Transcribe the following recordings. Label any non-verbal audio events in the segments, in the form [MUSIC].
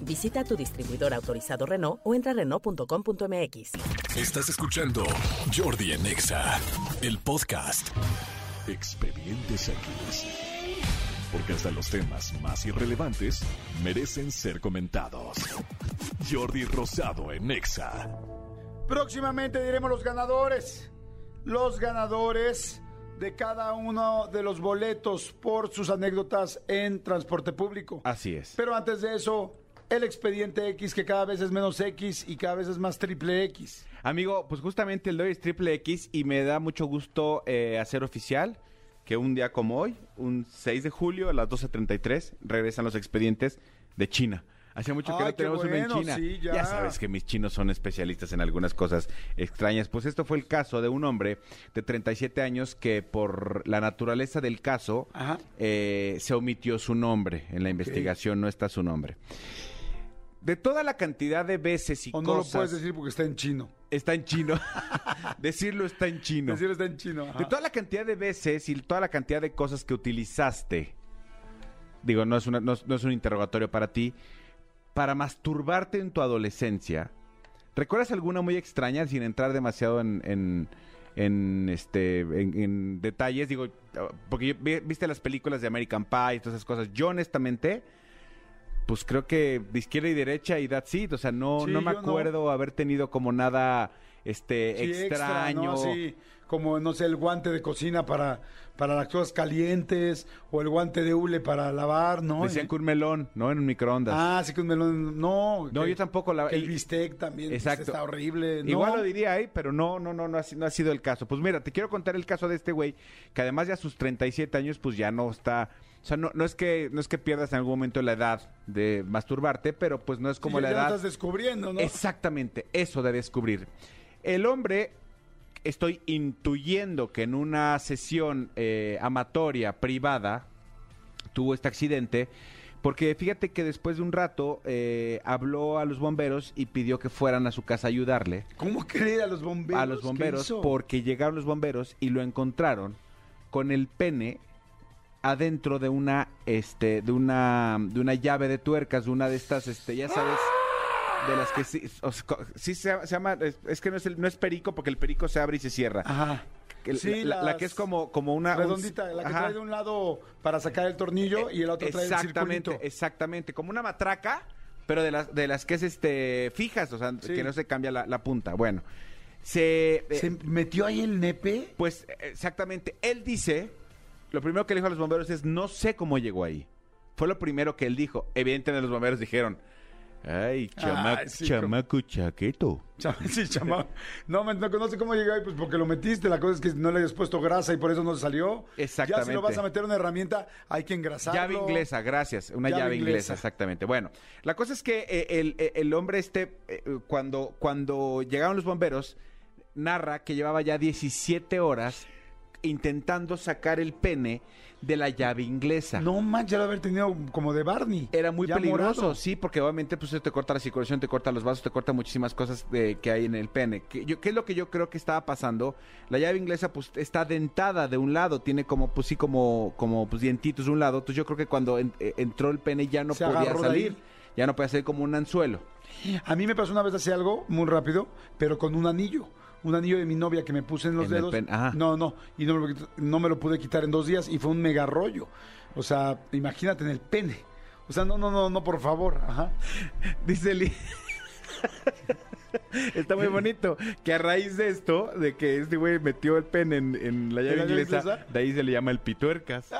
Visita tu distribuidor autorizado Renault o entra a Renault.com.mx. Estás escuchando Jordi en Exa, el podcast. Expedientes X. Porque hasta los temas más irrelevantes merecen ser comentados. Jordi Rosado en Exa. Próximamente diremos los ganadores. Los ganadores de cada uno de los boletos por sus anécdotas en transporte público. Así es. Pero antes de eso, el expediente X que cada vez es menos X y cada vez es más triple X. Amigo, pues justamente el de hoy es triple X y me da mucho gusto eh, hacer oficial que un día como hoy, un 6 de julio a las 12.33, regresan los expedientes de China. Hacía mucho que Ay, no tenemos uno en China. sí, ya. sabes que mis chinos son especialistas en algunas cosas extrañas. Pues esto fue el caso de un hombre de 37 años que por la naturaleza del caso eh, se omitió su nombre. En la investigación no está su nombre. De toda la cantidad de veces y O no lo cosas... puedes decir porque está en chino. Está en chino. [LAUGHS] Decirlo está en chino. Decirlo está en chino. ajá. De toda la cantidad de veces y toda la cantidad de cosas que utilizaste, digo, no es, una- no es- no es un interrogatorio para ti, para masturbarte en tu adolescencia, ¿recuerdas alguna muy extraña sin entrar demasiado en, en, en, este, en, en detalles? Digo, porque viste las películas de American Pie y todas esas cosas. Yo honestamente... Pues creo que de izquierda y derecha y that's it. O sea, no, Sí, no me no. acuerdo haber tenido como nada este Sí, extra, extraño. ¿no? Así como, no sé, el guante de cocina para, para las cosas calientes o el guante de hule para lavar, ¿no? Decían que un melón, ¿no? En un microondas. Ah, sí que un melón. No. No, que- yo tampoco la- que el bistec también. pues, Exacto. está horrible. ¿no? Igual lo diría ahí, pero no, no, no, no ha, si- no ha sido el caso. Pues mira, te quiero contar el caso de este güey, que además de a sus 37 años, pues ya no está... O sea, no, no es que no es que pierdas en algún momento la edad de masturbarte, pero pues no es como Sí, la ya lo edad... estás descubriendo, ¿no? Exactamente, eso de descubrir. El hombre, estoy intuyendo que en una sesión eh, amatoria, privada, tuvo este accidente, porque fíjate que después de un rato eh, habló a los bomberos y pidió que fueran a su casa a ayudarle. ¿Cómo cree a los bomberos? A los ¿Qué bomberos, porque llegaron los bomberos y lo encontraron con el pene adentro de una este de una de una llave de tuercas de una de estas este ya sabes de las que sí, co- se, llama- se llama es, es que no es el- no es perico porque el perico se abre y se cierra Ajá. Que Sí, la, que es como como una un- Redondita, la que ajá. trae de un lado para sacar el tornillo y el otro trae el exactamente circulito. exactamente como una matraca pero de las de las que es este fijas o sea Sí. que no se cambia la, la punta bueno se eh, ¿Se metió ahí el nepe? Pues exactamente, él dice, lo primero que le dijo a los bomberos es, no sé cómo llegó ahí. Fue lo primero que él dijo. Evidentemente los bomberos dijeron, ay, chama- Ay, sí, chamaco chaqueto. [LAUGHS] Sí, chama. No, me- no, no sé cómo llegó ahí, pues porque lo metiste. La cosa es que no le hayas puesto grasa y por eso no salió. Ya si Exactamente. lo vas a meter una herramienta, hay que engrasarlo. Llave inglesa, gracias. Una Llave llave, inglesa. inglesa. exactamente. Bueno, la cosa es que eh, el, eh, el hombre este, eh, cuando, cuando llegaron los bomberos, narra que llevaba ya 17 horas intentando sacar el pene de la llave inglesa. No manches, ya lo haber tenido como de Barney. Era muy Ya peligroso, morado. sí, porque obviamente pues eso te corta la circulación, te corta los vasos, te corta muchísimas cosas de- que hay en el pene. ¿Qué, yo- qué es lo que yo creo que estaba pasando? La llave inglesa pues está dentada de un lado, tiene como pues sí como como pues dientitos de un lado, entonces yo creo que cuando en- eh, entró el pene ya no Se podía salir, ya no podía salir como un anzuelo. A mí me pasó una vez así algo, muy rápido, pero con un anillo. Un anillo de mi novia que me puse en los En dedos. pen- ajá. No, no, y no me, lo, no me lo pude quitar en dos días y fue un mega rollo. O sea, imagínate en el pene. O sea, no, no, no, no, por favor. Ajá. [LAUGHS] Dice Eli. [LAUGHS] Está muy bonito. Que a raíz de esto, de que este güey metió el pen en, en la llave la llave inglesa, inglesa? de ahí se le llama el pituercas. [LAUGHS]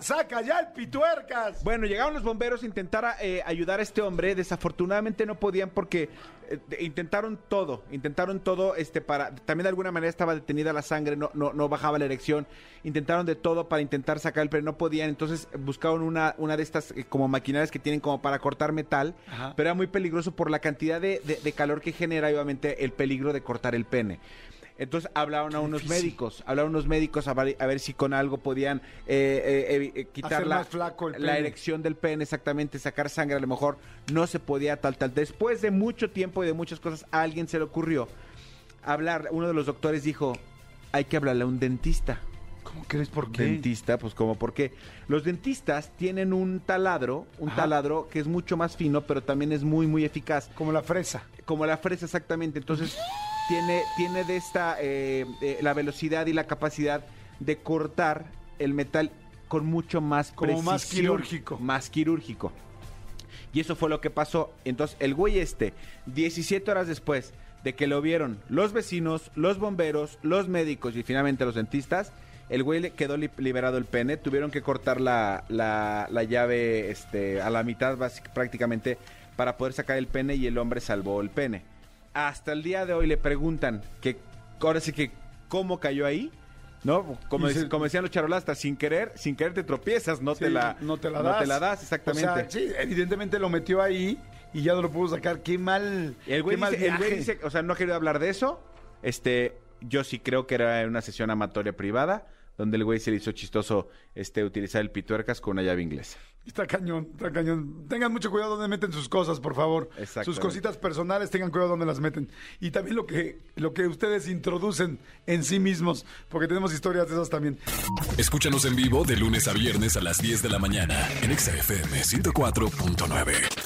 saca, ya el pituercas. Bueno, llegaron los bomberos a intentar eh, ayudar a este hombre. Desafortunadamente no podían porque eh, intentaron todo. Intentaron todo este para. También de alguna manera estaba detenida la sangre, no, no, no bajaba la erección. Intentaron de todo para intentar sacar el pero no podían. Entonces buscaron una, una de estas eh, como maquinarias que tienen como para cortar metal. Ajá. Pero era muy peligroso por la cantidad de, de- de calor que genera, y obviamente, el peligro de cortar el pene. Entonces hablaron a unos difícil. médicos, hablaron a unos médicos a ver, a ver si con algo podían eh, eh, eh, quitar Hacer la, más flaco el la pene. erección del pene, exactamente, sacar sangre, a lo mejor no se podía tal, tal. Después de mucho tiempo y de muchas cosas, a alguien se le ocurrió hablar, uno de los doctores dijo, hay que hablarle a un dentista. ¿Cómo crees por qué? Dentista, pues como porque los dentistas tienen un taladro, un Ajá. taladro que es mucho más fino, pero también es muy, muy eficaz Como la fresa. como la fresa exactamente. Entonces tiene, tiene de esta eh, eh, la velocidad y la capacidad de cortar el metal con mucho más Como más quirúrgico. Más quirúrgico. Y eso fue lo que pasó. Entonces el güey este, 17 horas después de que lo vieron los vecinos, los bomberos, los médicos y finalmente los dentistas, el güey le quedó li- liberado el pene. Tuvieron que cortar la, la- la llave este, a la mitad prácticamente para poder sacar el pene y el hombre salvó el pene. Hasta el día de hoy le preguntan que ahora sí que cómo cayó ahí. ¿No? Como, se- decían los charolastas, sin querer, sin querer te tropiezas, no te la no te la no das. te la das, exactamente. O sea, sí, evidentemente lo metió ahí y ya no lo pudo sacar. Qué mal. El güey, qué mal dice, el güey dice, o sea, no ha querido hablar de eso. Este, yo sí creo que era una sesión amatoria privada, donde el güey se le hizo chistoso este, utilizar el pituercas con una llave inglesa. Está cañón, está cañón. Tengan mucho cuidado donde meten sus cosas, por favor. Sus cositas personales, tengan cuidado donde las meten. Y también lo que, lo que ustedes introducen en sí mismos, porque tenemos historias de esas también. Escúchanos en vivo de lunes a viernes a las 10 de la mañana en Exa FM 104.9.